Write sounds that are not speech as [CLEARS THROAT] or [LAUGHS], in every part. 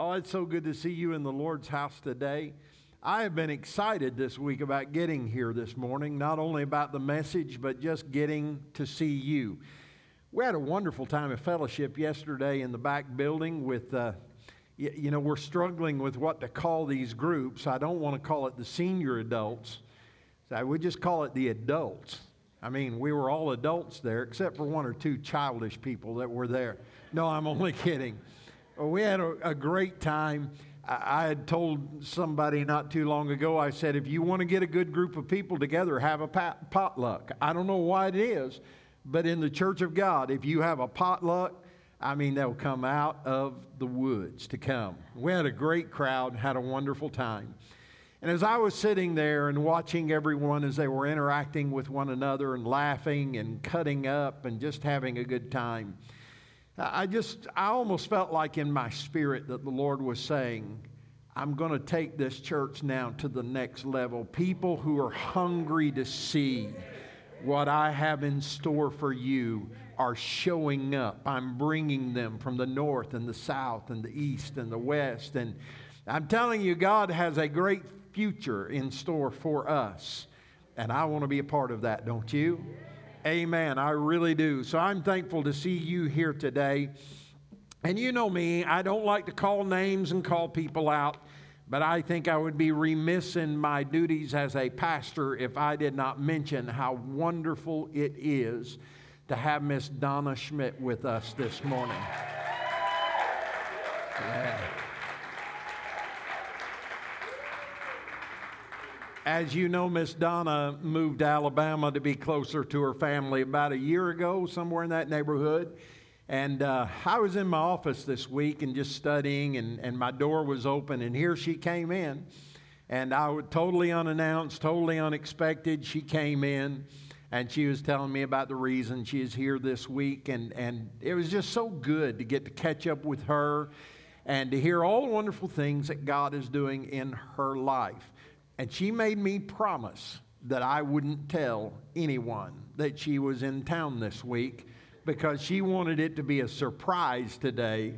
Oh, it's so good to see you in the Lord's house today. I have been excited this week about getting here this morning, not only about the message, but just getting to see you. We had a wonderful time of fellowship yesterday in the back building with, uh, you, know, we're struggling with what to call these groups. I don't want to call it the senior adults, so I would just call it the adults. I mean, we were all adults there, except for one or two childish people that were there. No, I'm only [LAUGHS] kidding. Well, we had a, a great time. I, I had told somebody not too long ago, I said, if you want to get a good group of people together, have a pot, potluck. I don't know why it is, but in the church of God, if you have a potluck, I mean, they'll come out of the woods to come. We had a great crowd, had a wonderful time. And as I was sitting there and watching everyone as they were interacting with one another and laughing and cutting up and just having a good time, I just, I almost felt like in my spirit that the Lord was saying, I'm going to take this church now to the next level. People who are hungry to see what I have in store for you are showing up. I'm bringing them from the north and the south and the east and the west. And I'm telling you, God has a great future in store for us. And I want to be a part of that, don't you? Amen. I really do. So I'm thankful to see you here today. And you know me, I don't like to call names and call people out, but I think I would be remiss in my duties as a pastor if I did not mention how wonderful it is to have Miss Donna Schmidt with us this morning. Yeah. As you know, Miss Donna moved to Alabama to be closer to her family about a year ago, somewhere in that neighborhood. And uh, I was in my office this week and just studying, and, and my door was open, and here she came in. And I was totally unannounced, totally unexpected. She came in and she was telling me about the reason she is here this week. And, and it was just so good to get to catch up with her and to hear all the wonderful things that God is doing in her life. And she made me promise that I wouldn't tell anyone that she was in town this week because she wanted it to be a surprise today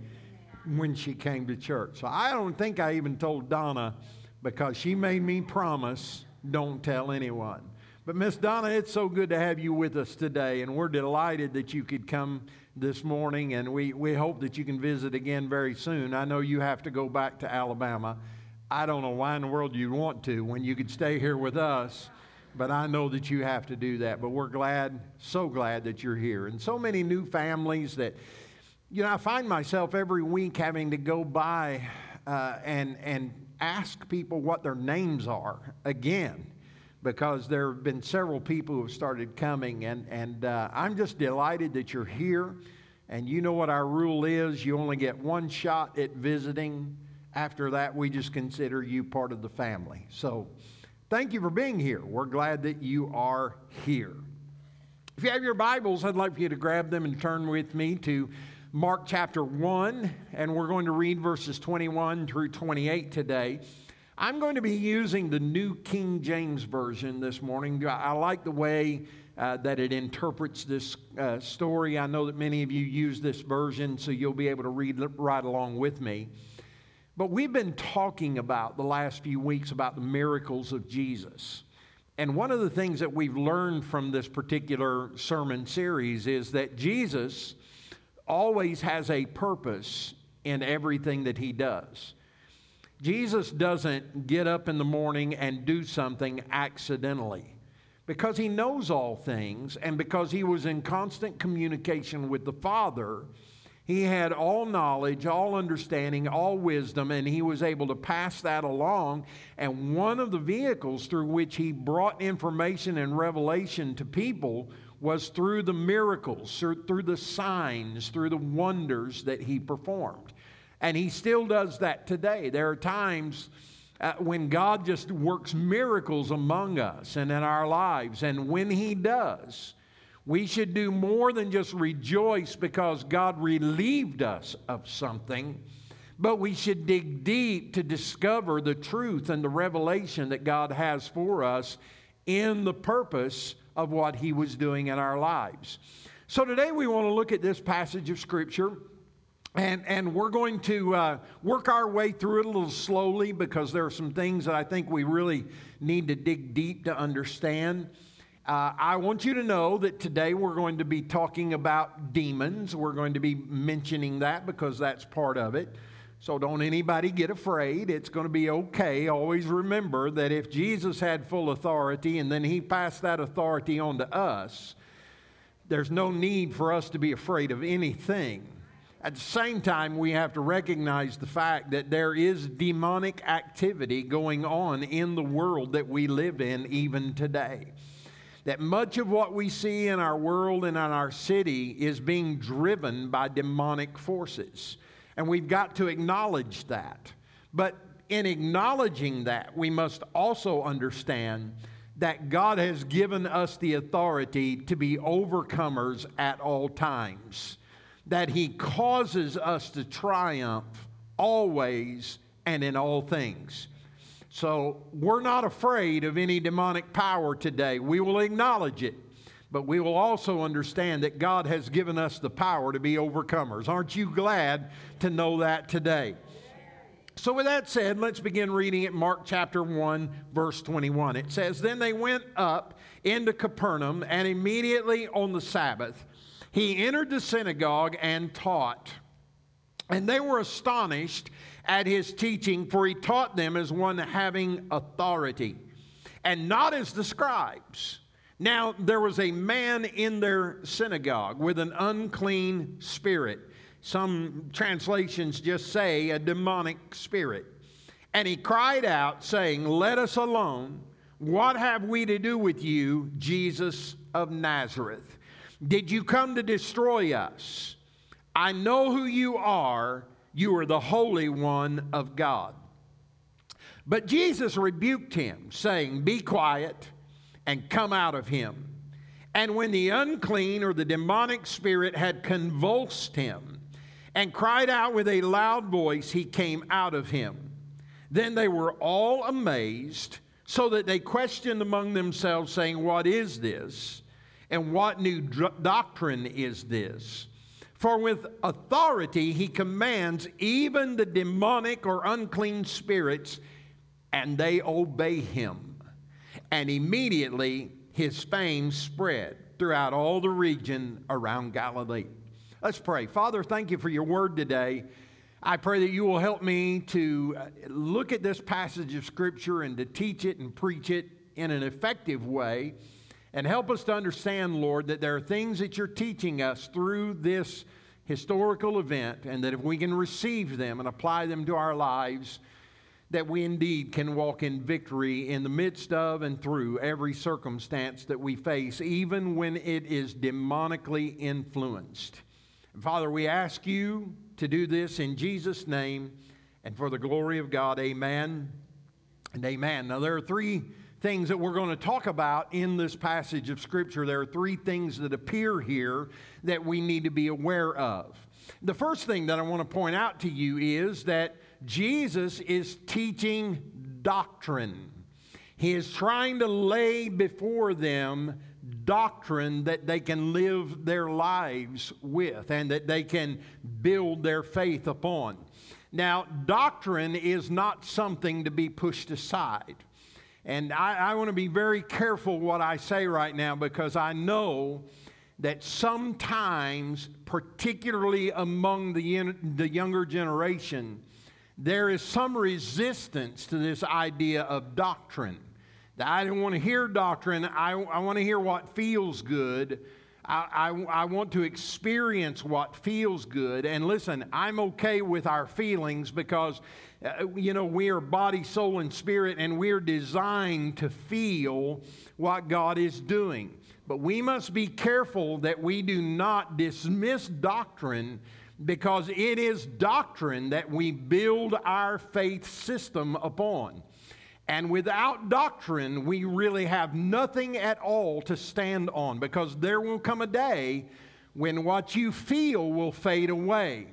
when she came to church. So I don't think I even told Donna because she made me promise don't tell anyone. But Miss Donna, it's so good to have you with us today, and we're delighted that you could come this morning, and we, we hope that you can visit again very soon. I know you have to go back to Alabama. I don't know why in the world you'd want to when you could stay here with us, but I know that you have to do that. But we're glad, so glad that you're here. And so many new families that, you know, I find myself every week having to go by uh, and, and ask people what their names are again because there have been several people who have started coming, and, and uh, I'm just delighted that you're here. And you know what our rule is you only get one shot at visiting. After that, we just consider you part of the family. So thank you for being here. We're glad that you are here. If you have your Bibles, I'd like for you to grab them and turn with me to Mark chapter 1, and we're going to read verses 21 through 28 today. I'm going to be using the New King James Version this morning. I like the way uh, that it interprets this uh, story. I know that many of you use this version, so you'll be able to read right along with me. But we've been talking about the last few weeks about the miracles of Jesus. And one of the things that we've learned from this particular sermon series is that Jesus always has a purpose in everything that he does. Jesus doesn't get up in the morning and do something accidentally. Because he knows all things and because he was in constant communication with the Father, he had all knowledge, all understanding, all wisdom, and he was able to pass that along. And one of the vehicles through which he brought information and revelation to people was through the miracles, through the signs, through the wonders that he performed. And he still does that today. There are times uh, when God just works miracles among us and in our lives. And when he does, we should do more than just rejoice because God relieved us of something, but we should dig deep to discover the truth and the revelation that God has for us in the purpose of what He was doing in our lives. So today we want to look at this passage of Scripture. And, and we're going to uh, work our way through it a little slowly because there are some things that I think we really need to dig deep to understand. Uh, I want you to know that today we're going to be talking about demons. We're going to be mentioning that because that's part of it. So don't anybody get afraid. It's going to be okay. Always remember that if Jesus had full authority and then he passed that authority on to us, there's no need for us to be afraid of anything. At the same time, we have to recognize the fact that there is demonic activity going on in the world that we live in even today. That much of what we see in our world and in our city is being driven by demonic forces. And we've got to acknowledge that. But in acknowledging that, we must also understand that God has given us the authority to be overcomers at all times that He causes us to triumph always and in all things. So we're not afraid of any demonic power today. We will acknowledge it, but we will also understand that God has given us the power to be overcomers. Aren't you glad to know that today? So, with that said, let's begin reading at Mark chapter 1, verse 21. It says, Then they went up into Capernaum, and immediately on the Sabbath, he entered the synagogue and taught. And they were astonished at his teaching, for he taught them as one having authority, and not as the scribes. Now, there was a man in their synagogue with an unclean spirit. Some translations just say a demonic spirit. And he cried out, saying, Let us alone. What have we to do with you, Jesus of Nazareth? Did you come to destroy us? I know who you are. You are the Holy One of God. But Jesus rebuked him, saying, Be quiet and come out of him. And when the unclean or the demonic spirit had convulsed him and cried out with a loud voice, he came out of him. Then they were all amazed, so that they questioned among themselves, saying, What is this? And what new doctrine is this? For with authority he commands even the demonic or unclean spirits, and they obey him. And immediately his fame spread throughout all the region around Galilee. Let's pray. Father, thank you for your word today. I pray that you will help me to uh, look at this passage of Scripture and to teach it and preach it in an effective way and help us to understand, Lord, that there are things that you're teaching us through this historical event, and that if we can receive them and apply them to our lives, that we indeed can walk in victory in the midst of and through every circumstance that we face, even when it is demonically influenced. Father, we ask you to do this in Jesus' name and for the glory of God. Amen and amen. Now, there are three things that we're going to talk about in this passage of Scripture. There are three things that appear here that we need to be aware of. The first thing that I want to point out to you is that Jesus is teaching doctrine. He is trying to lay before them doctrine that they can live their lives with and that they can build their faith upon. Now, doctrine is not something to be pushed aside. And I, I want to be very careful what I say right now because I know that sometimes, particularly among the, the younger generation, there is some resistance to this idea of doctrine. I don't want to hear doctrine, I, I want to hear what feels good. I, I, I, want to experience what feels good. And listen, I'm okay with our feelings because uh, you know, we are body, soul, and spirit, and we're designed to feel what God is doing. But we must be careful that we do not dismiss doctrine because it is doctrine that we build our faith system upon. And without doctrine, we really have nothing at all to stand on because there will come a day when what you feel will fade away.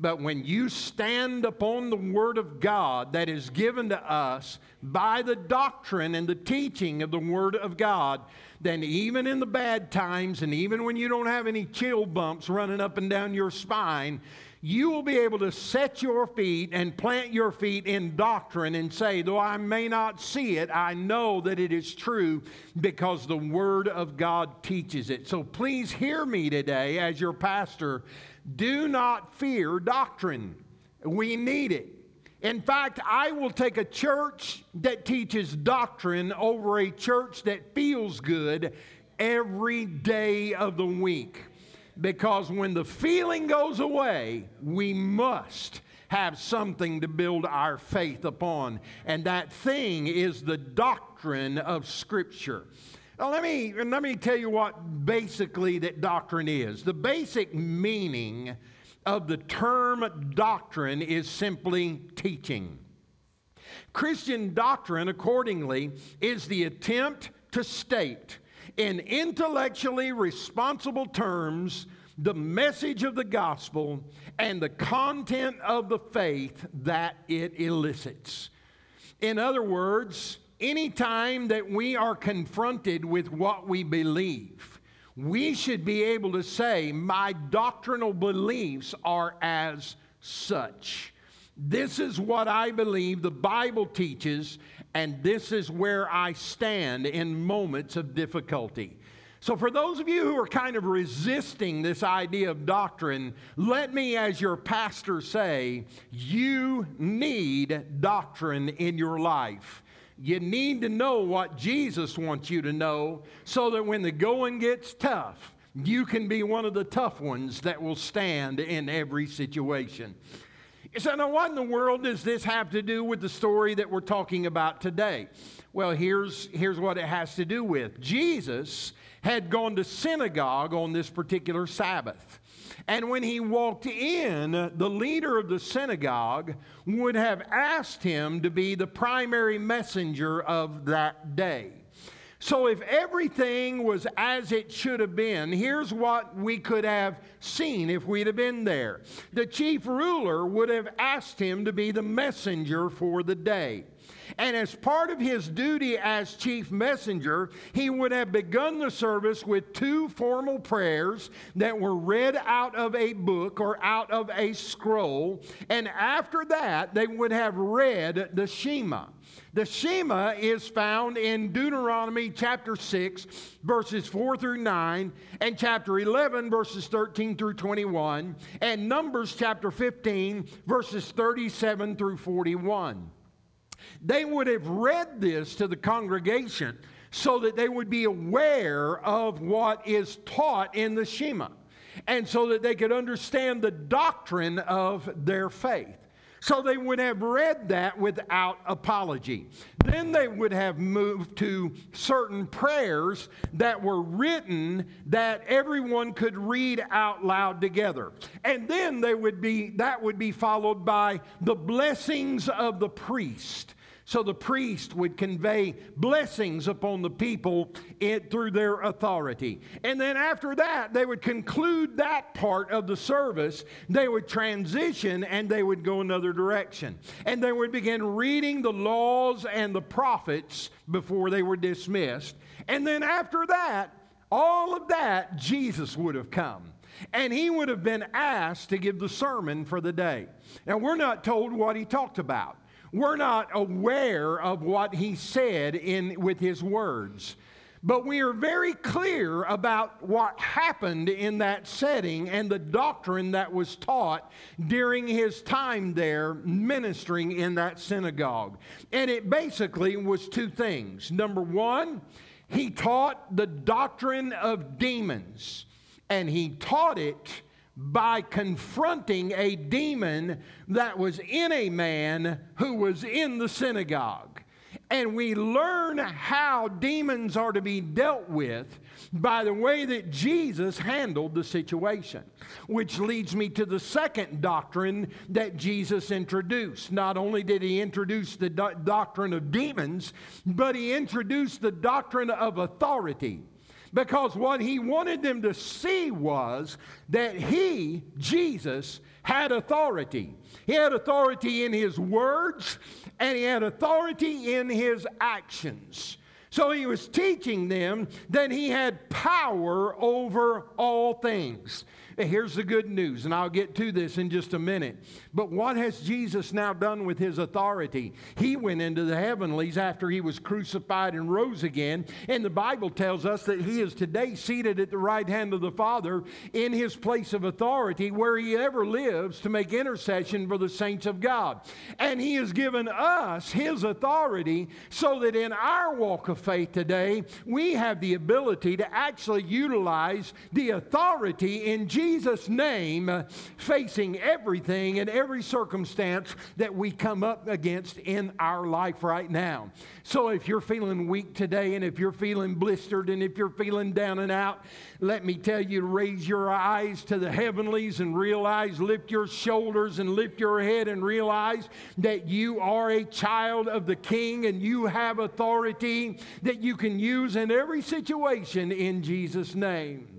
But when you stand upon the Word of God that is given to us by the doctrine and the teaching of the Word of God, then even in the bad times and even when you don't have any chill bumps running up and down your spine, you will be able to set your feet and plant your feet in doctrine and say, though I may not see it, I know that it is true because the Word of God teaches it. So please hear me today as your pastor. Do not fear doctrine. We need it. In fact, I will take a church that teaches doctrine over a church that feels good every day of the week because when the feeling goes away, we must have something to build our faith upon. And that thing is the doctrine of Scripture. Now, let me, let me tell you what basically that doctrine is. The basic meaning of the term doctrine is simply teaching. Christian doctrine, accordingly, is the attempt to state in intellectually responsible terms the message of the gospel and the content of the faith that it elicits. In other words, anytime that we are confronted with what we believe, we should be able to say, My doctrinal beliefs are as such. This is what I believe the Bible teaches, and this is where I stand in moments of difficulty. So, for those of you who are kind of resisting this idea of doctrine, let me, as your pastor, say you need doctrine in your life. You need to know what Jesus wants you to know so that when the going gets tough, you can be one of the tough ones that will stand in every situation. So, now what in the world does this have to do with the story that we're talking about today? Well, here's, here's what it has to do with Jesus had gone to synagogue on this particular Sabbath. And when he walked in, the leader of the synagogue would have asked him to be the primary messenger of that day. So, if everything was as it should have been, here's what we could have seen if we'd have been there. The chief ruler would have asked him to be the messenger for the day. And as part of his duty as chief messenger, he would have begun the service with two formal prayers that were read out of a book or out of a scroll. And after that, they would have read the Shema. The Shema is found in Deuteronomy chapter 6, verses 4 through 9, and chapter 11, verses 13 through 21, and Numbers chapter 15, verses 37 through 41. They would have read this to the congregation so that they would be aware of what is taught in the Shema and so that they could understand the doctrine of their faith. So they would have read that without apology. Then they would have moved to certain prayers that were written that everyone could read out loud together. And then they would be that would be followed by the blessings of the priest so the priest would convey blessings upon the people it, through their authority. And then after that, they would conclude that part of the service. They would transition and they would go another direction. And they would begin reading the laws and the prophets before they were dismissed. And then after that, all of that, Jesus would have come and he would have been asked to give the sermon for the day. Now, we're not told what he talked about. We're not aware of what he said in, with his words. But we are very clear about what happened in that setting and the doctrine that was taught during his time there ministering in that synagogue. And it basically was two things. Number one, he taught the doctrine of demons, and he taught it by confronting a demon that was in a man who was in the synagogue. And we learn how demons are to be dealt with by the way that Jesus handled the situation. Which leads me to the second doctrine that Jesus introduced. Not only did he introduce the do- doctrine of demons, but he introduced the doctrine of authority. Because what he wanted them to see was that he, Jesus, had authority. He had authority in his words and he had authority in his actions. So he was teaching them that he had power over all things. Here's the good news, and I'll get to this in just a minute. But what has Jesus now done with his authority? He went into the heavenlies after he was crucified and rose again. And the Bible tells us that he is today seated at the right hand of the Father in his place of authority where he ever lives to make intercession for the saints of God. And he has given us his authority so that in our walk of faith today, we have the ability to actually utilize the authority in Jesus Jesus' name uh, facing everything and every circumstance that we come up against in our life right now. So if you're feeling weak today and if you're feeling blistered and if you're feeling down and out, let me tell you to raise your eyes to the heavenlies and realize, lift your shoulders and lift your head and realize that you are a child of the King and you have authority that you can use in every situation in Jesus' name.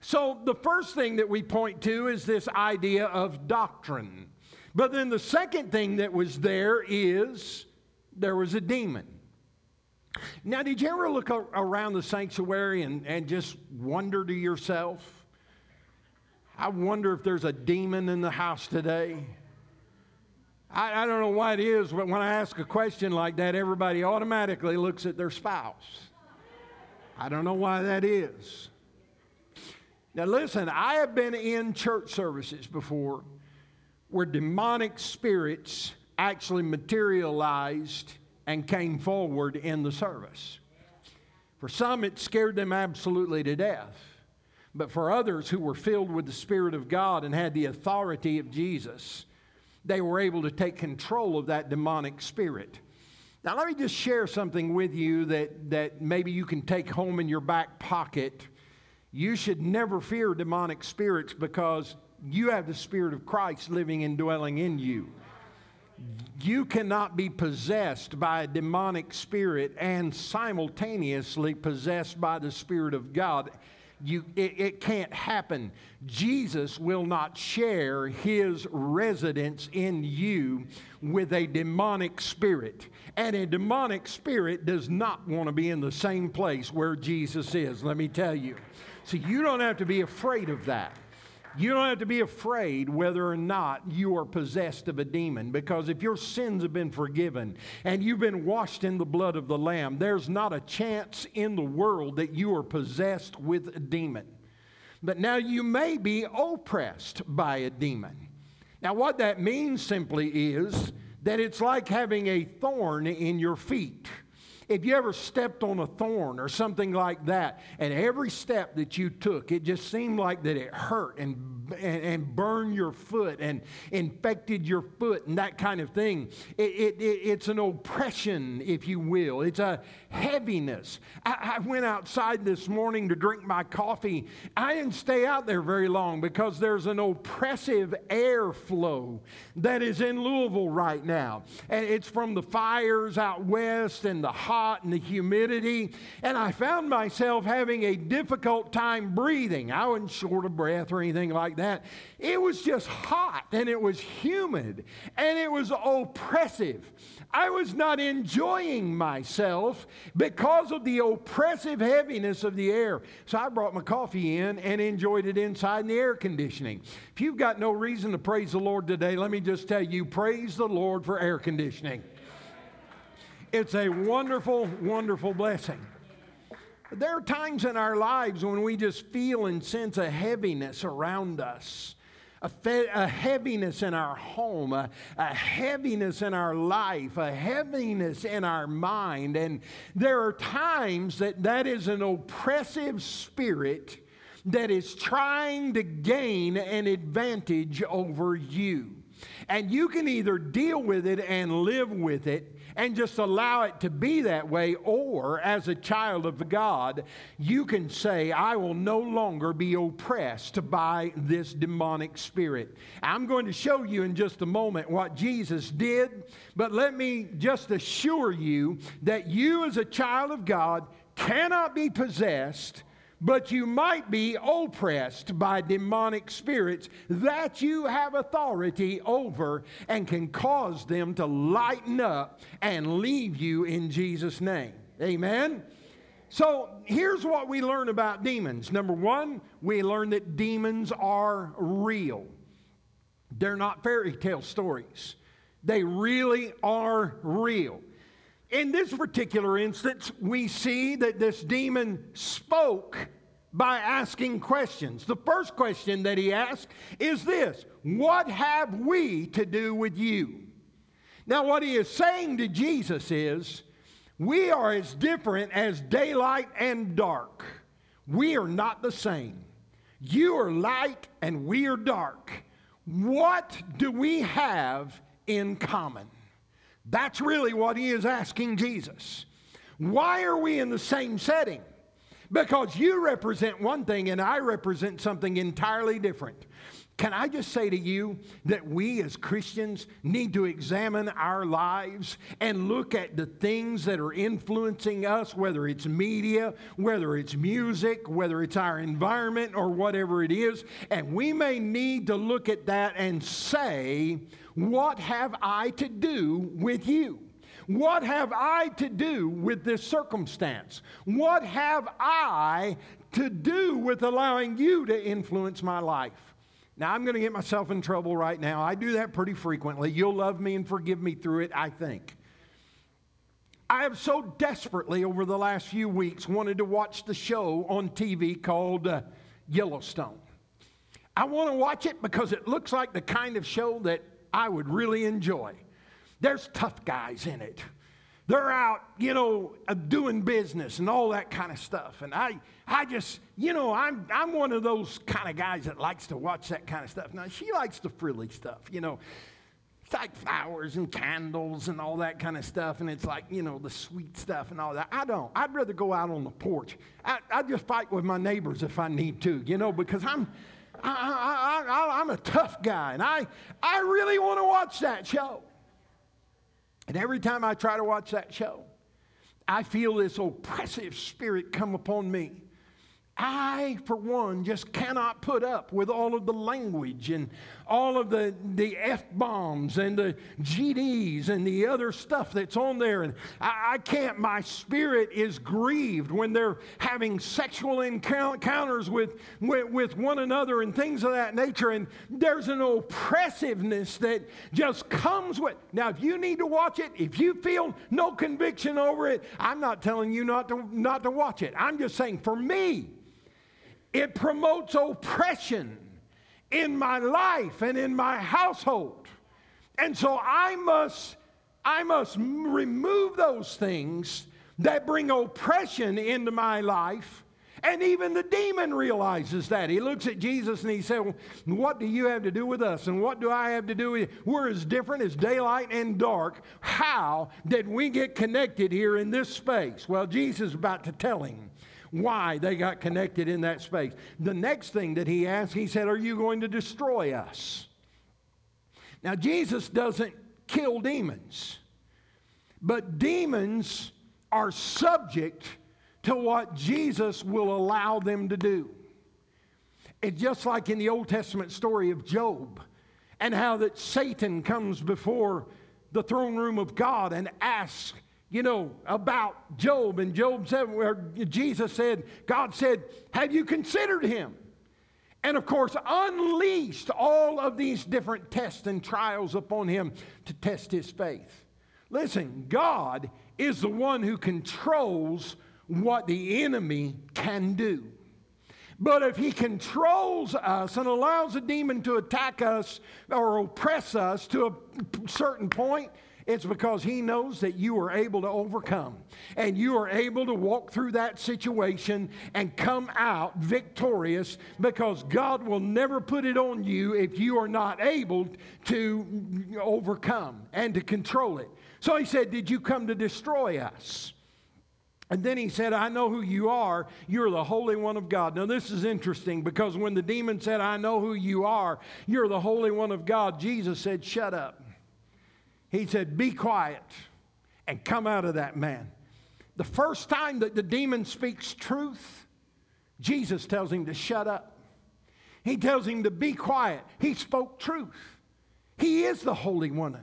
So, the first thing that we point to is this idea of doctrine. But then the second thing that was there is there was a demon. Now, did you ever look around the sanctuary and, and just wonder to yourself, I wonder if there's a demon in the house today? I, I don't know why it is, but when I ask a question like that, everybody automatically looks at their spouse. I don't know why that is. Now, listen, I have been in church services before where demonic spirits actually materialized and came forward in the service. For some, it scared them absolutely to death. But for others who were filled with the Spirit of God and had the authority of Jesus, they were able to take control of that demonic spirit. Now, let me just share something with you that, that maybe you can take home in your back pocket you should never fear demonic spirits because you have the Spirit of Christ living and dwelling in you. You cannot be possessed by a demonic spirit and simultaneously possessed by the Spirit of God. You, it, it, can't happen. Jesus will not share his residence in you with a demonic spirit. And a demonic spirit does not want to be in the same place where Jesus is, let me tell you. So you don't have to be afraid of that. You don't have to be afraid whether or not you are possessed of a demon because if your sins have been forgiven and you've been washed in the blood of the Lamb, there's not a chance in the world that you are possessed with a demon. But now you may be oppressed by a demon. Now, what that means simply is that it's like having a thorn in your feet. If you ever stepped on a thorn or something like that, and every step that you took, it just seemed like that it hurt and and, and burned your foot and infected your foot and that kind of thing. It, it, it, it's an oppression, if you will. It's a heaviness. I, I went outside this morning to drink my coffee. I didn't stay out there very long because there's an oppressive airflow that is in Louisville right now. And it's from the fires out west and the hot hot and the humidity, and I found myself having a difficult time breathing. I wasn't short of breath or anything like that. It was just hot and it was humid and it was oppressive. I was not enjoying myself because of the oppressive heaviness of the air. So I brought my coffee in and enjoyed it inside in the air conditioning. If you've got no reason to praise the Lord today, let me just tell you praise the Lord for air conditioning. It's a wonderful, wonderful blessing. There are times in our lives when we just feel and sense a heaviness around us. A, fe- a, heaviness in our home, a, a, heaviness in our life, a heaviness in our mind. And there are times that that is an oppressive spirit that is trying to gain an advantage over you. And you can either deal with it and live with it, and just allow it to be that way. Or, as a child of God, you can say, I will no longer be oppressed by this demonic spirit. I'm going to show you in just a moment what Jesus did, but let me just assure you that you, as a child of God, cannot be possessed but you might be oppressed by demonic spirits that you have authority over and can cause them to lighten up and leave you in Jesus' name. Amen? So here's what we learn about demons. Number one, we learn that demons are real. They're not fairy tale stories. They really are real. In this particular instance, we see that this demon spoke by asking questions. The first question that he asked is this What have we to do with you? Now, what he is saying to Jesus is, We are as different as daylight and dark. We are not the same. You are light and we are dark. What do we have in common? That's really what he is asking Jesus. Why are we in the same setting? Because you represent one thing and I represent something entirely different. Can I just say to you that we as Christians need to examine our lives and look at the things that are influencing us, whether it's media, whether it's music, whether it's our environment, or whatever it is. And we may need to look at that and say, What have I to do with you? What have I to do with this circumstance? What have I to do with allowing you to influence my life? Now, I'm going to get myself in trouble right now. I do that pretty frequently. You'll love me and forgive me through it, I think. I have so desperately over the last few weeks wanted to watch the show on TV called uh, Yellowstone. I want to watch it because it looks like the kind of show that I would really enjoy. There's tough guys in it. They're out, you know, uh, doing business and all that kind of stuff. And I, I just, you know, I'm, I'm one of those kind of guys that likes to watch that kind of stuff. Now, she likes the frilly stuff, you know. It's like flowers and candles and all that kind of stuff. And it's like, you know, the sweet stuff and all that. I don't. I'd rather go out on the porch. I, I just fight with my neighbors if I need to, you know, because I'm, I, I, I, I'm a tough guy. And I, I really want to watch that show. And every time I try to watch that show, I feel this oppressive spirit come upon me. I, for one, just cannot put up with all of the language and all of the, the F bombs and the GDs and the other stuff that's on there. And I, I, can't, my spirit is grieved when they're having sexual encounters with, with, with one another and things of that nature. And there's an oppressiveness that just comes with. Now, if you need to watch it, if you feel no conviction over it, I'm not telling you not to, not to watch it. I'm just saying, for me, it promotes oppression in my life and in my household. And so I must I must remove those things that bring oppression into my life. And even the demon realizes that. He looks at Jesus and he said, well, What do you have to do with us? And what do I have to do with you? We're as different as daylight and dark. How did we get connected here in this space? Well, Jesus is about to tell him why they got connected in that space. The next thing that he asked, he said, Are you going to destroy us? Now, Jesus doesn't kill demons, but demons are subject to what Jesus will allow them to do. It's just like in the Old Testament story of Job and how that Satan comes before the throne room of God and asks you know, about Job. And Job 7, where Jesus said, God said, Have you considered him? And of course, unleashed all of these different tests and trials upon him to test his faith. Listen, God is the one who controls what the enemy can do. But if he controls us and allows a demon to attack us or oppress us to a certain point, it's because He knows that you are able to overcome and you are able to walk through that situation and come out victorious because God will never put it on you if you are not able to overcome and to control it. So He said, Did you come to destroy us? And then he said, I know who you are. You're the Holy One of God. Now, this is interesting because when the demon said, I know who you are, you're the Holy One of God, Jesus said, Shut up. He said, Be quiet and come out of that man. The first time that the demon speaks truth, Jesus tells him to shut up. He tells him to be quiet. He spoke truth. He is the Holy One.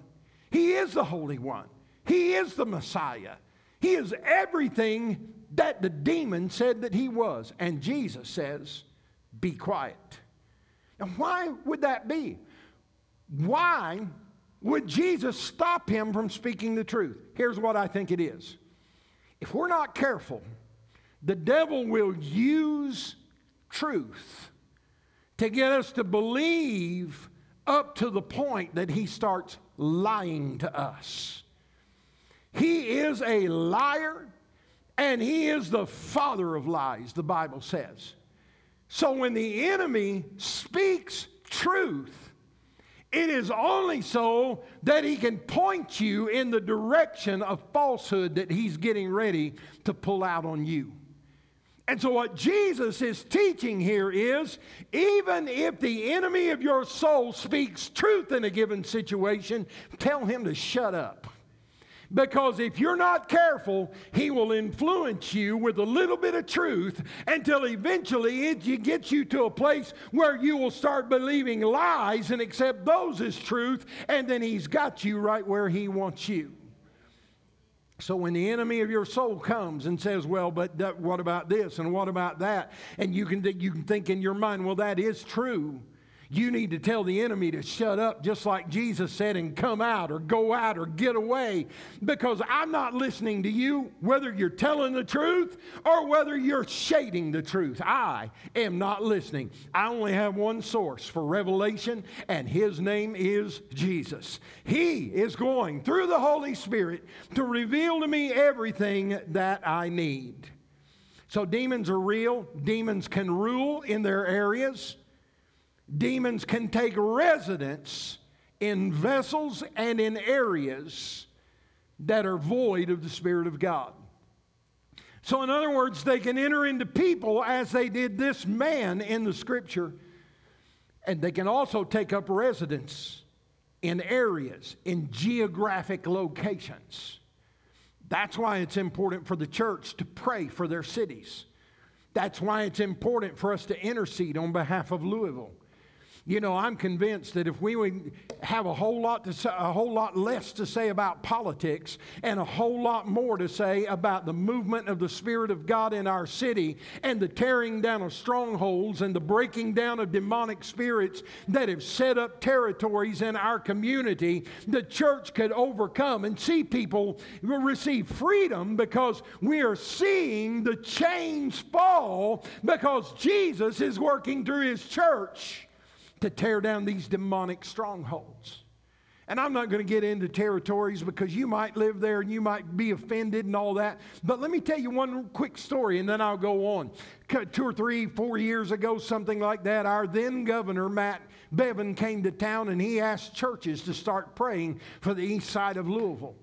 He is the Holy One. He is the Messiah. He is everything that the demon said that he was. And Jesus says, Be quiet. Now, why would that be? Why would Jesus stop him from speaking the truth? Here's what I think it is. If we're not careful, the devil will use truth to get us to believe up to the point that he starts lying to us. He is a liar and he is the father of lies, the Bible says. So when the enemy speaks truth, it is only so that he can point you in the direction of falsehood that he's getting ready to pull out on you. And so, what Jesus is teaching here is even if the enemy of your soul speaks truth in a given situation, tell him to shut up. Because if you're not careful, he will influence you with a little bit of truth until eventually it gets you to a place where you will start believing lies and accept those as truth, and then he's got you right where he wants you. So when the enemy of your soul comes and says, "Well, but that, what about this and what about that?" and you can you can think in your mind, "Well, that is true." You need to tell the enemy to shut up, just like Jesus said, and come out or go out or get away, because I'm not listening to you, whether you're telling the truth or whether you're shading the truth. I am not listening. I only have one source for revelation, and his name is Jesus. He is going through the Holy Spirit to reveal to me everything that I need. So, demons are real, demons can rule in their areas. Demons can take residence in vessels and in areas that are void of the Spirit of God. So, in other words, they can enter into people as they did this man in the scripture, and they can also take up residence in areas, in geographic locations. That's why it's important for the church to pray for their cities. That's why it's important for us to intercede on behalf of Louisville. You know, I'm convinced that if we would have a whole lot to say, a whole lot less to say about politics and a whole lot more to say about the movement of the Spirit of God in our city and the tearing down of strongholds and the breaking down of demonic spirits that have set up territories in our community, the church could overcome and see people receive freedom because we are seeing the chains fall because Jesus is working through his church to tear down these demonic strongholds. And I'm not going to get into territories because you might live there and you might be offended and all that. But let me tell you one quick story and then I'll go on. Two or three, four years ago, something like that, our then governor, Matt Bevin, came to town and he asked churches to start praying for the east side of Louisville.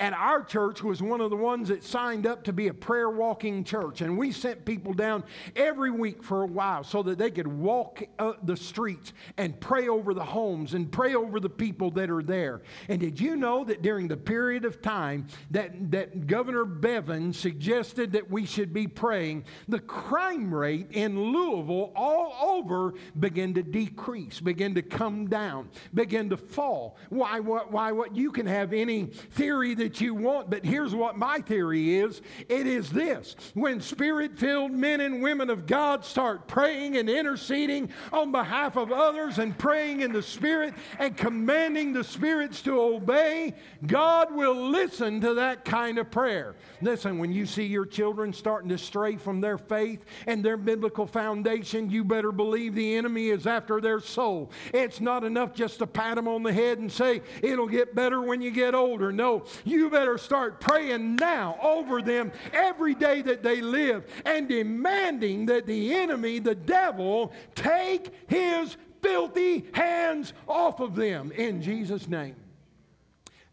And our church was one of the ones that signed up to be a prayer walking church. And we sent people down every week for a while so that they could walk the streets and pray over the homes and pray over the people that are there. And did you know that during the period of time that, that Governor Bevin suggested that we should be praying, the crime rate in Louisville all over began to decrease, began to come down, began to fall? Why, what, why, what? You can have any theory that that you want, but here's what my theory is it is this when spirit filled men and women of God start praying and interceding on behalf of others and praying in the Spirit and commanding the spirits to obey, God will listen to that kind of prayer. Listen, when you see your children starting to stray from their faith and their biblical foundation, you better believe the enemy is after their soul. It's not enough just to pat them on the head and say, it'll get better when you get older. No, better start praying now over them every day that they live and demanding that the enemy, the devil, take his filthy hands off of them in Jesus' name.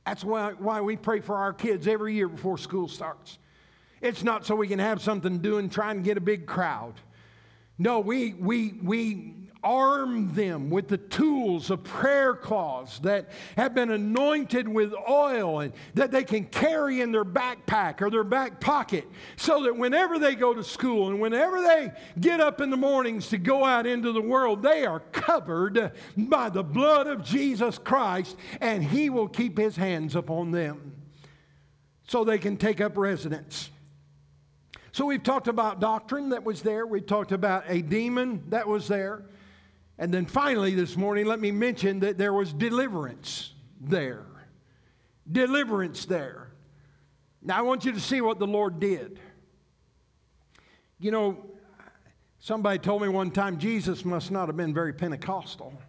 That's why, why we pray for our kids every year before school starts. It's not so we can have something to do and try and get a big crowd. No, we, we, we arm them with the tools of prayer cloths that have been anointed with oil and that they can carry in their backpack or their back pocket so that whenever they go to school and whenever they get up in the mornings to go out into the world, they are covered by the blood of Jesus Christ and He will keep His hands upon them so they can take up residence. So we've talked about doctrine that was there, We've talked about a demon that was there. And then finally this morning, let me mention that there was deliverance there. Deliverance there. Now I want you to see what the Lord did. You know, somebody told me one time Jesus must not have been very Pentecostal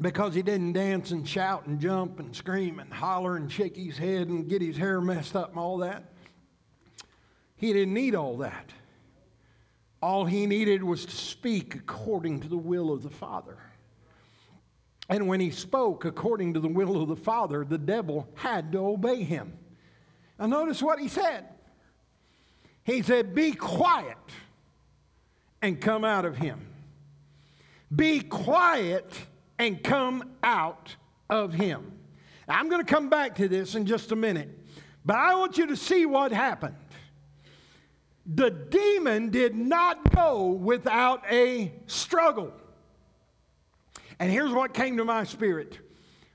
because he didn't dance and shout and jump and scream and holler and shake his head and get his hair messed up and all that. He didn't need all that. All he needed was to speak according to the will of the Father. And when he spoke according to the will of the Father, the devil had to obey him. Now, notice what he said. He said, Be quiet and come out of him. Be quiet and come out of him. Now, I'm going to come back to this in just a minute, but I want you to see what happened. The demon did not go without a struggle. And here's what came to my spirit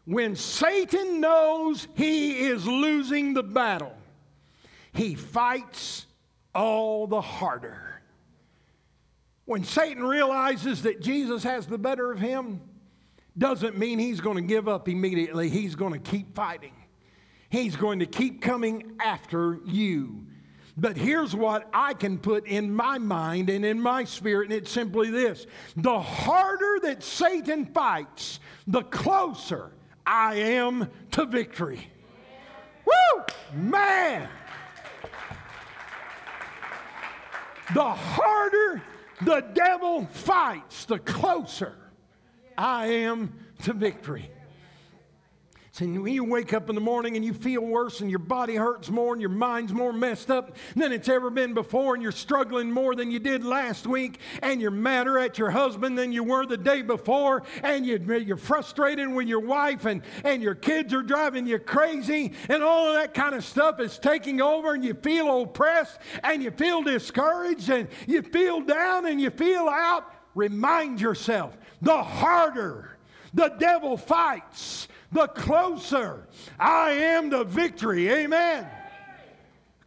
when Satan knows he is losing the battle, he fights all the harder. When Satan realizes that Jesus has the better of him, doesn't mean he's going to give up immediately. He's going to keep fighting. He's going to keep coming after you. But here's what I can put in my mind and in my spirit, and it's simply this the harder that Satan fights, the closer I am to victory. Woo! Man! The harder the devil fights, the closer I am to victory. See, when you wake up in the morning and you feel worse and your body hurts more and your mind's more messed up than it's ever been before and you're struggling more than you did last week and you're madder at your husband than you were the day before and you're frustrated with your wife and, and your kids are driving you crazy and all of that kind of stuff is taking over and you feel oppressed and you feel discouraged and you feel down and you feel out, remind yourself the harder the devil fights, the closer I am to victory. Amen.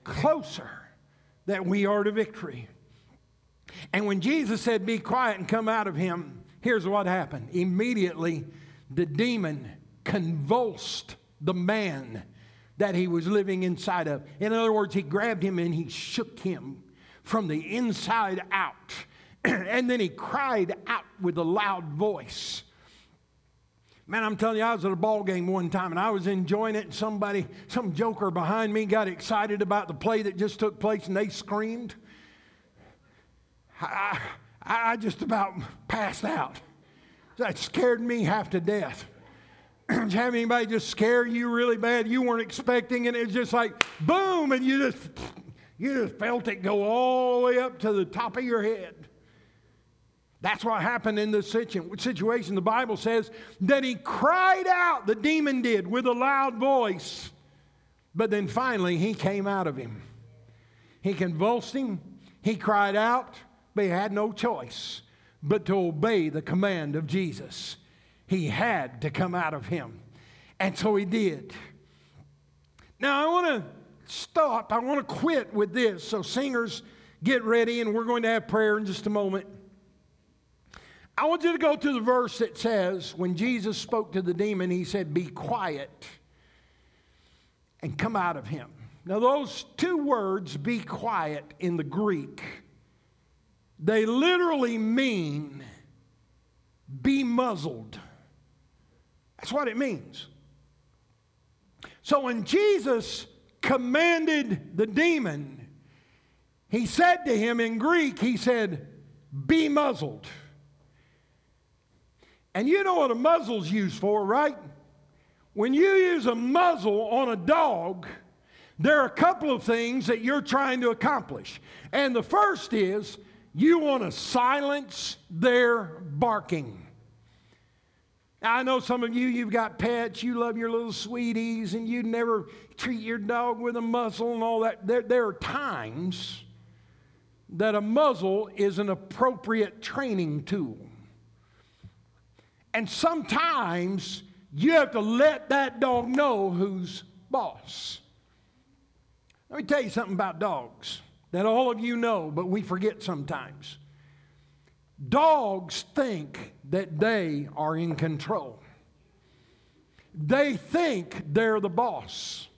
Closer that we are to victory. And when Jesus said, Be quiet and come out of him, here's what happened. Immediately, the demon convulsed the man that he was living inside of. In other words, he grabbed him and he shook him from the inside out. [CLEARS THROAT] and then he cried out with a loud voice. Man, I'm telling you, I was at a ball game one time and I was enjoying it, and somebody, some joker behind me got excited about the play that just took place and they screamed. I, I, just about passed out. That scared me half to death. [CLEARS THROAT] Have anybody just scare you really bad? You weren't expecting it. It was just like boom, and you just you just felt it go all the way up to the top of your head. That's what happened in this situation. The Bible says that he cried out, the demon did, with a loud voice. But then finally, he came out of him. He convulsed him, he cried out, but he had no choice but to obey the command of Jesus. He had to come out of him. And so he did. Now, I want to stop. I want to quit with this. So, singers, get ready, and we're going to have prayer in just a moment. I want you to go to the verse that says, when Jesus spoke to the demon, he said, Be quiet and come out of him. Now, those two words, be quiet, in the Greek, they literally mean be muzzled. That's what it means. So when Jesus commanded the demon, he said to him in Greek, he said, Be muzzled. And you know what a muzzle's used for, right? When you use a muzzle on a dog, there are a couple of things that you're trying to accomplish. And the first is you want to silence their barking. I know some of you, you've got pets, you love your little sweeties, and you never treat your dog with a muzzle and all that. There, there are times that a muzzle is an appropriate training tool. And sometimes you have to let that dog know who's boss. Let me tell you something about dogs that all of you know, but we forget sometimes. Dogs think that they are in control. They think they're the boss.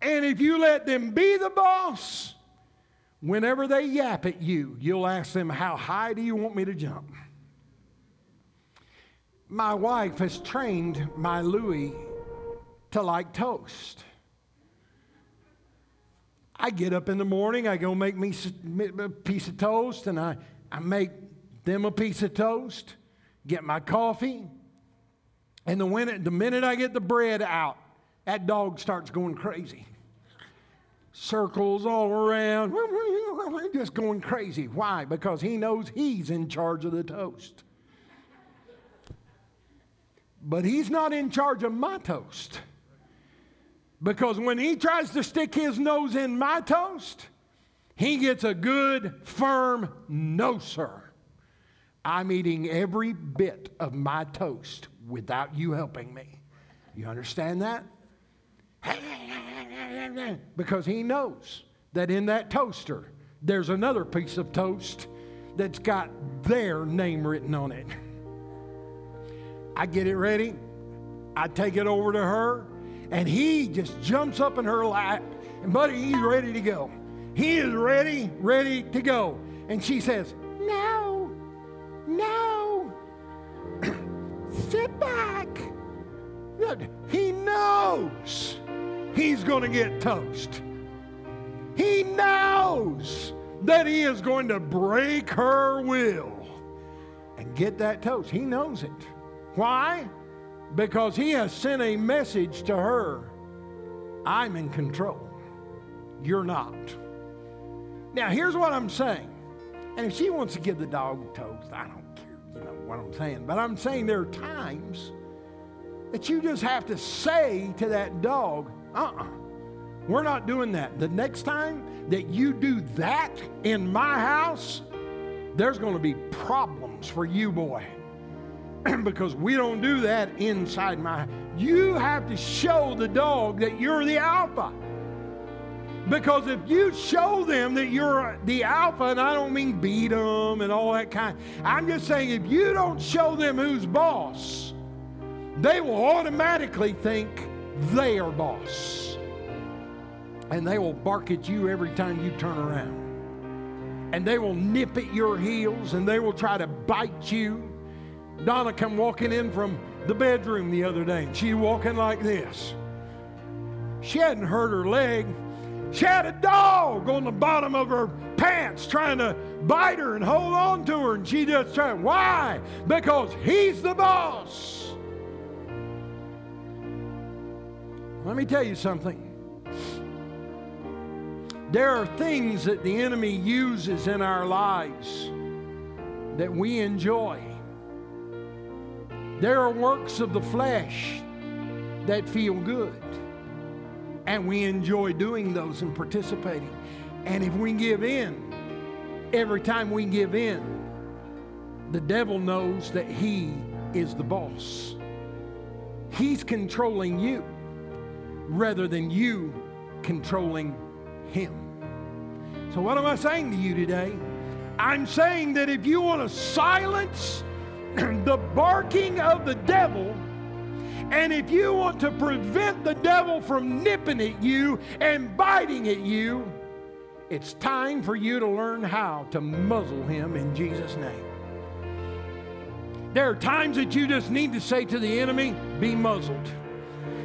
And if you let them be the boss, whenever they yap at you, you'll ask them, How high do you want me to jump? My wife has trained my Louie to like toast. I get up in the morning, I go make me a piece of toast, and I, I make them a piece of toast, get my coffee, and the minute, the minute I get the bread out, that dog starts going crazy. Circles all around, [LAUGHS] just going crazy. Why? Because he knows he's in charge of the toast. But he's not in charge of my toast. Because when he tries to stick his nose in my toast, he gets a good, firm no, sir. I'm eating every bit of my toast without you helping me. You understand that? [LAUGHS] Because he knows that in that toaster, there's another piece of toast that's got their name written on it. I get it ready, I take it over to her, and he just jumps up in her lap, and buddy, he's ready to go. He is ready, ready to go. And she says, No, no, [CLEARS THROAT] sit back. He knows he's going to get toast. He knows that he is going to break her will and get that toast. He knows it. Why? because he has sent a message to her I'm in control. You're not. Now, here's what I'm saying. And if she wants to give the dog toast, I don't care, you know what I'm saying. But I'm saying there are times that you just have to say to that dog, uh uh-uh, uh, we're not doing that. The next time that you do that in my house, there's going to be problems for you, boy. [CLEARS THROAT] because we don't do that inside my you have to show the dog that you're the alpha. Because if you show them that you're the alpha and i don't mean beat them and all that kind i'm just saying if you don't show them who's boss they will automatically think they are boss. And they will bark at you every time you turn around. And they will nip at your heels and they will try to bite you Donna come walking in from the bedroom the other day, and she walking like this. She hadn't hurt her leg. She had a dog on the bottom of her pants trying to bite her and hold on to her, and she just tried. Why? Because he's the boss. Let me tell you something. There are things that the enemy uses in our lives that we enjoy. There are works of the flesh that feel good. And we enjoy doing those and participating. And if we give in, every time we give in, the devil knows that he is the boss. He's controlling you rather than you controlling him. So, what am I saying to you today? I'm saying that if you want to silence [CLEARS THROAT] the barking of the devil. And if you want to prevent the devil from nipping at you and biting at you, it's time for you to learn how to muzzle him in Jesus' name. There are times that you just need to say to the enemy, be muzzled.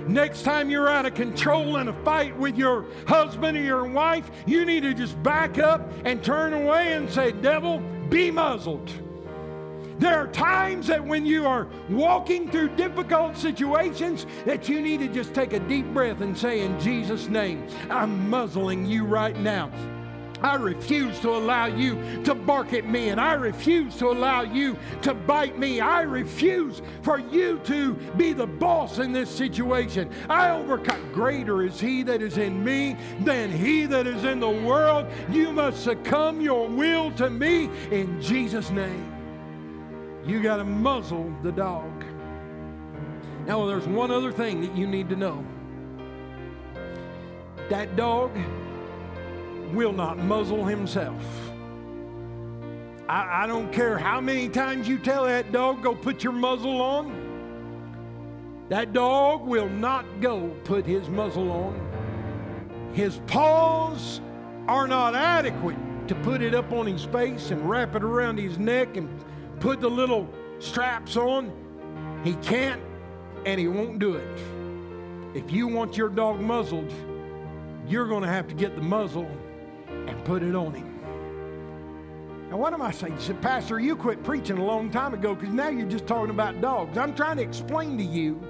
Next time you're out of control in a fight with your husband or your wife, you need to just back up and turn away and say, Devil, be muzzled. There are times that when you are walking through difficult situations that you need to just take a deep breath and say, In Jesus' name, I'm muzzling you right now. I refuse to allow you to bark at me, and I refuse to allow you to bite me. I refuse for you to be the boss in this situation. I overcome. Greater is He that is in me than He that is in the world. You must succumb your will to me in Jesus' name. You got to muzzle the dog. Now, there's one other thing that you need to know. That dog will not muzzle himself. I, I, don't care how many times you tell that dog, go put your muzzle on. That dog will not go put his muzzle on. His paws are not adequate to put it up on his face and wrap it around his neck and put the little straps on. He can't and he won't do it. If you want your dog muzzled, you're going to have to get the muzzle and put it on him. Now, what am I saying? You said, Pastor, you quit preaching a long time ago because now you're just talking about dogs. I'm trying to explain to you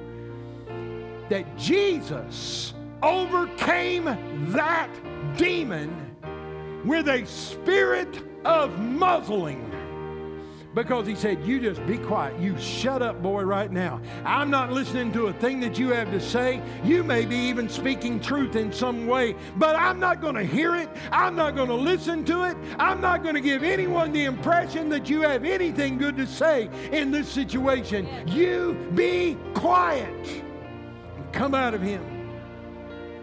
that Jesus overcame that demon with a spirit of muzzling because he said, You just be quiet. You shut up, boy, right now. I'm not listening to a thing that you have to say. You may be even speaking truth in some way, but I'm not going to hear it. I'm not going to listen to it. I'm not going to give anyone the impression that you have anything good to say in this situation. You be quiet and come out of him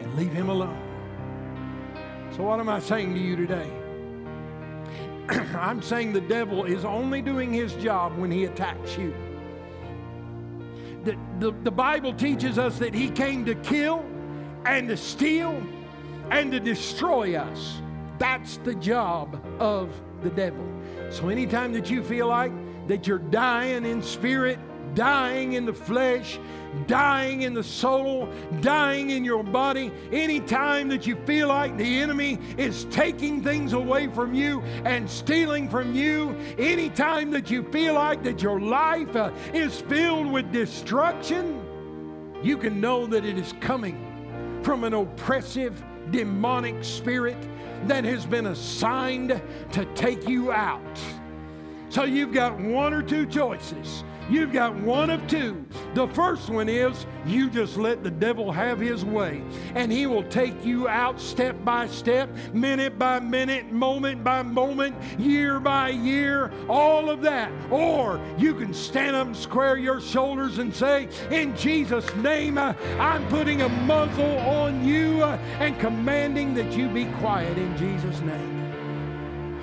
and leave him alone. So, what am I saying to you today? [CLEARS THROAT] I'm saying the devil is only doing his job when he attacks you. The, the, the, Bible teaches us that he came to kill and to steal and to destroy us. That's the job of the devil. So anytime that you feel like that you're dying in spirit, dying in the flesh, dying in the soul, dying in your body. Anytime that you feel like the enemy is taking things away from you and stealing from you, anytime that you feel like that your life uh, is filled with destruction, you can know that it is coming from an oppressive, demonic spirit that has been assigned to take you out. So you've got one or two choices. You've got one of two. The first one is you just let the devil have his way, and he will take you out step by step, minute by minute, moment by moment, year by year, all of that. Or you can stand up and square your shoulders and say, In Jesus' name, I'm putting a muzzle on you uh, and commanding that you be quiet in Jesus' name.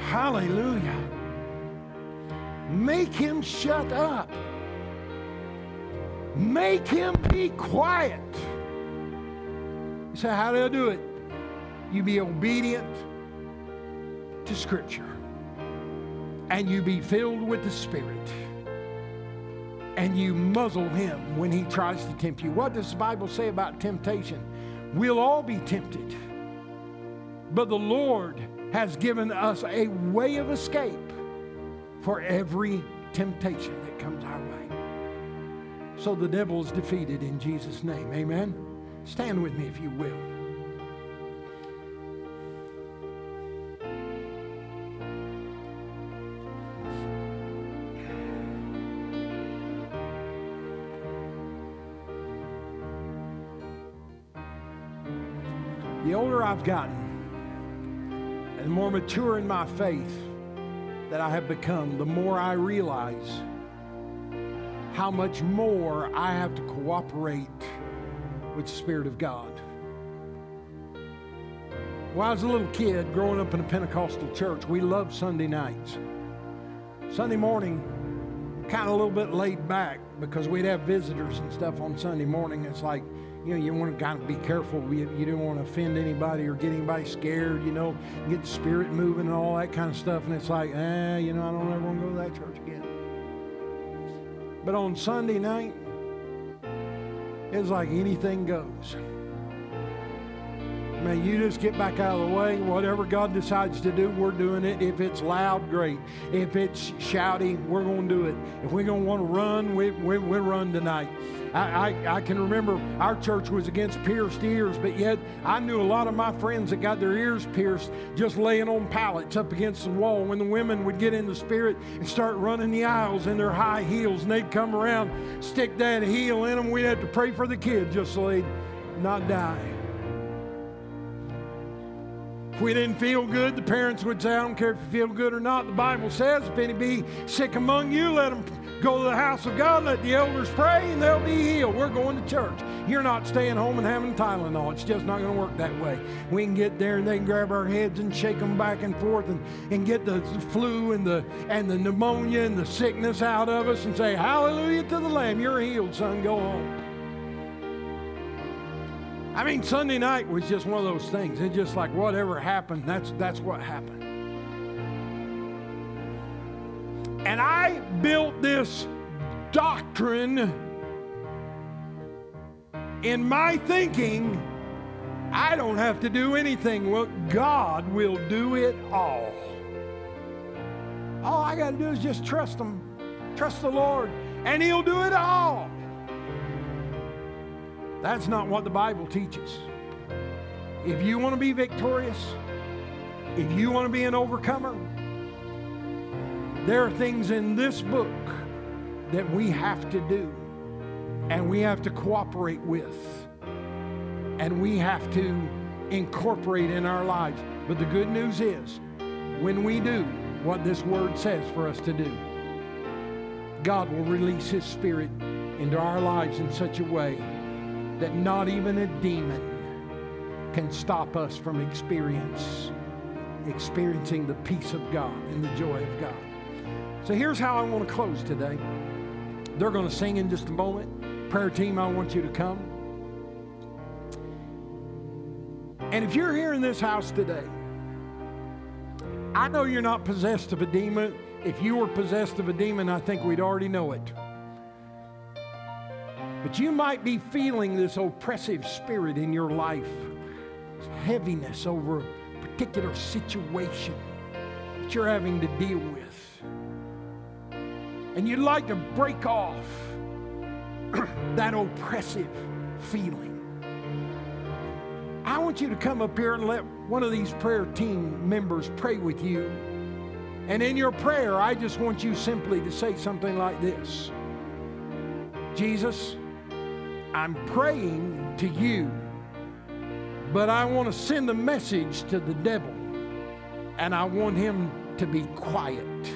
Hallelujah. Make him shut up. Make him be quiet. You say, How do I do it? You be obedient to Scripture, and you be filled with the Spirit, and you muzzle him when he tries to tempt you. What does the Bible say about temptation? We'll all be tempted, but the Lord has given us a way of escape for every temptation that comes our way. So the devil is defeated in Jesus' name. Amen. Stand with me if you will. The older I've gotten, and the more mature in my faith that I have become, the more I realize how much more I have to cooperate with the Spirit of God. When I was a little kid growing up in a Pentecostal church, we loved Sunday nights. Sunday morning, kind of a little bit laid back because we'd have visitors and stuff on Sunday morning. It's like, you know, you want to kind of be careful. You, you don't want to offend anybody or get anybody scared, you know, get the spirit moving and all that kind of stuff. And it's like, eh, you know, I don't ever want to go to that church again. But on Sunday night, it's like anything goes. Man, you just get back out of the way. Whatever God decides to do, we're doing it. If it's loud, great. If it's shouty, we're going to do it. If we're going to want to run, we, we, we run tonight. I, I, I, can remember our church was against pierced ears, but yet I knew a lot of my friends that got their ears pierced just laying on pallets up against the wall when the women would get in the spirit and start running the aisles in their high heels and they'd come around, stick that heel in them. We'd have to pray for the kid just so they'd not die. If we didn't feel good, the parents would say, I don't care if you feel good or not. The Bible says, if any be sick among you, let them Go to the house of God, let the elders pray, and they'll be healed. We're going to church. You're not staying home and having Tylenol. It's just not going to work that way. We can get there and they can grab our heads and shake them back and forth and, and get the flu and the, and the pneumonia and the sickness out of us and say, Hallelujah to the Lamb. You're healed, son. Go home. I mean, Sunday night was just one of those things. It's just like whatever happened, that's, that's what happened. And I built this doctrine in my thinking. I don't have to do anything. Well, God will do it all. All I got to do is just trust Him, trust the Lord, and He'll do it all. That's not what the Bible teaches. If you want to be victorious, if you want to be an overcomer, there are things in this book that we have to do and we have to cooperate with and we have to incorporate in our lives. But the good news is, when we do what this word says for us to do, God will release His Spirit into our lives in such a way that not even a demon can stop us from experience experiencing the peace of God and the joy of God. So here's how I want to close today. They're going to sing in just a moment. Prayer team, I want you to come. And if you're here in this house today, I know you're not possessed of a demon. If you were possessed of a demon, I think we'd already know it. But you might be feeling this oppressive spirit in your life, heaviness over a particular situation that you're having to deal with. And you'd like to break off [CLEARS THROAT] that oppressive feeling. I want you to come up here and let one of these prayer team members pray with you. And in your prayer, I just want you simply to say something like this Jesus, I'm praying to you, but I want to send a message to the devil, and I want him to be quiet,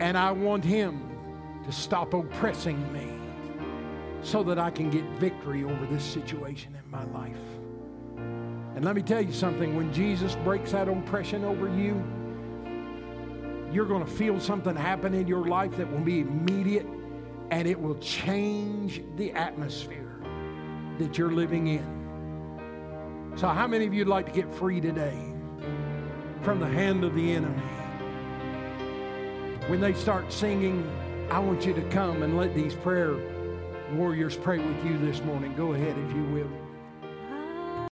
and I want him to stop oppressing me so that I can get victory over this situation in my life. And let me tell you something when Jesus breaks that oppression over you, you're going to feel something happen in your life that will be immediate and it will change the atmosphere that you're living in. So, how many of you'd like to get free today from the hand of the enemy? When they start singing, I want you to come and let these prayer warriors pray with you this morning. Go ahead if you will.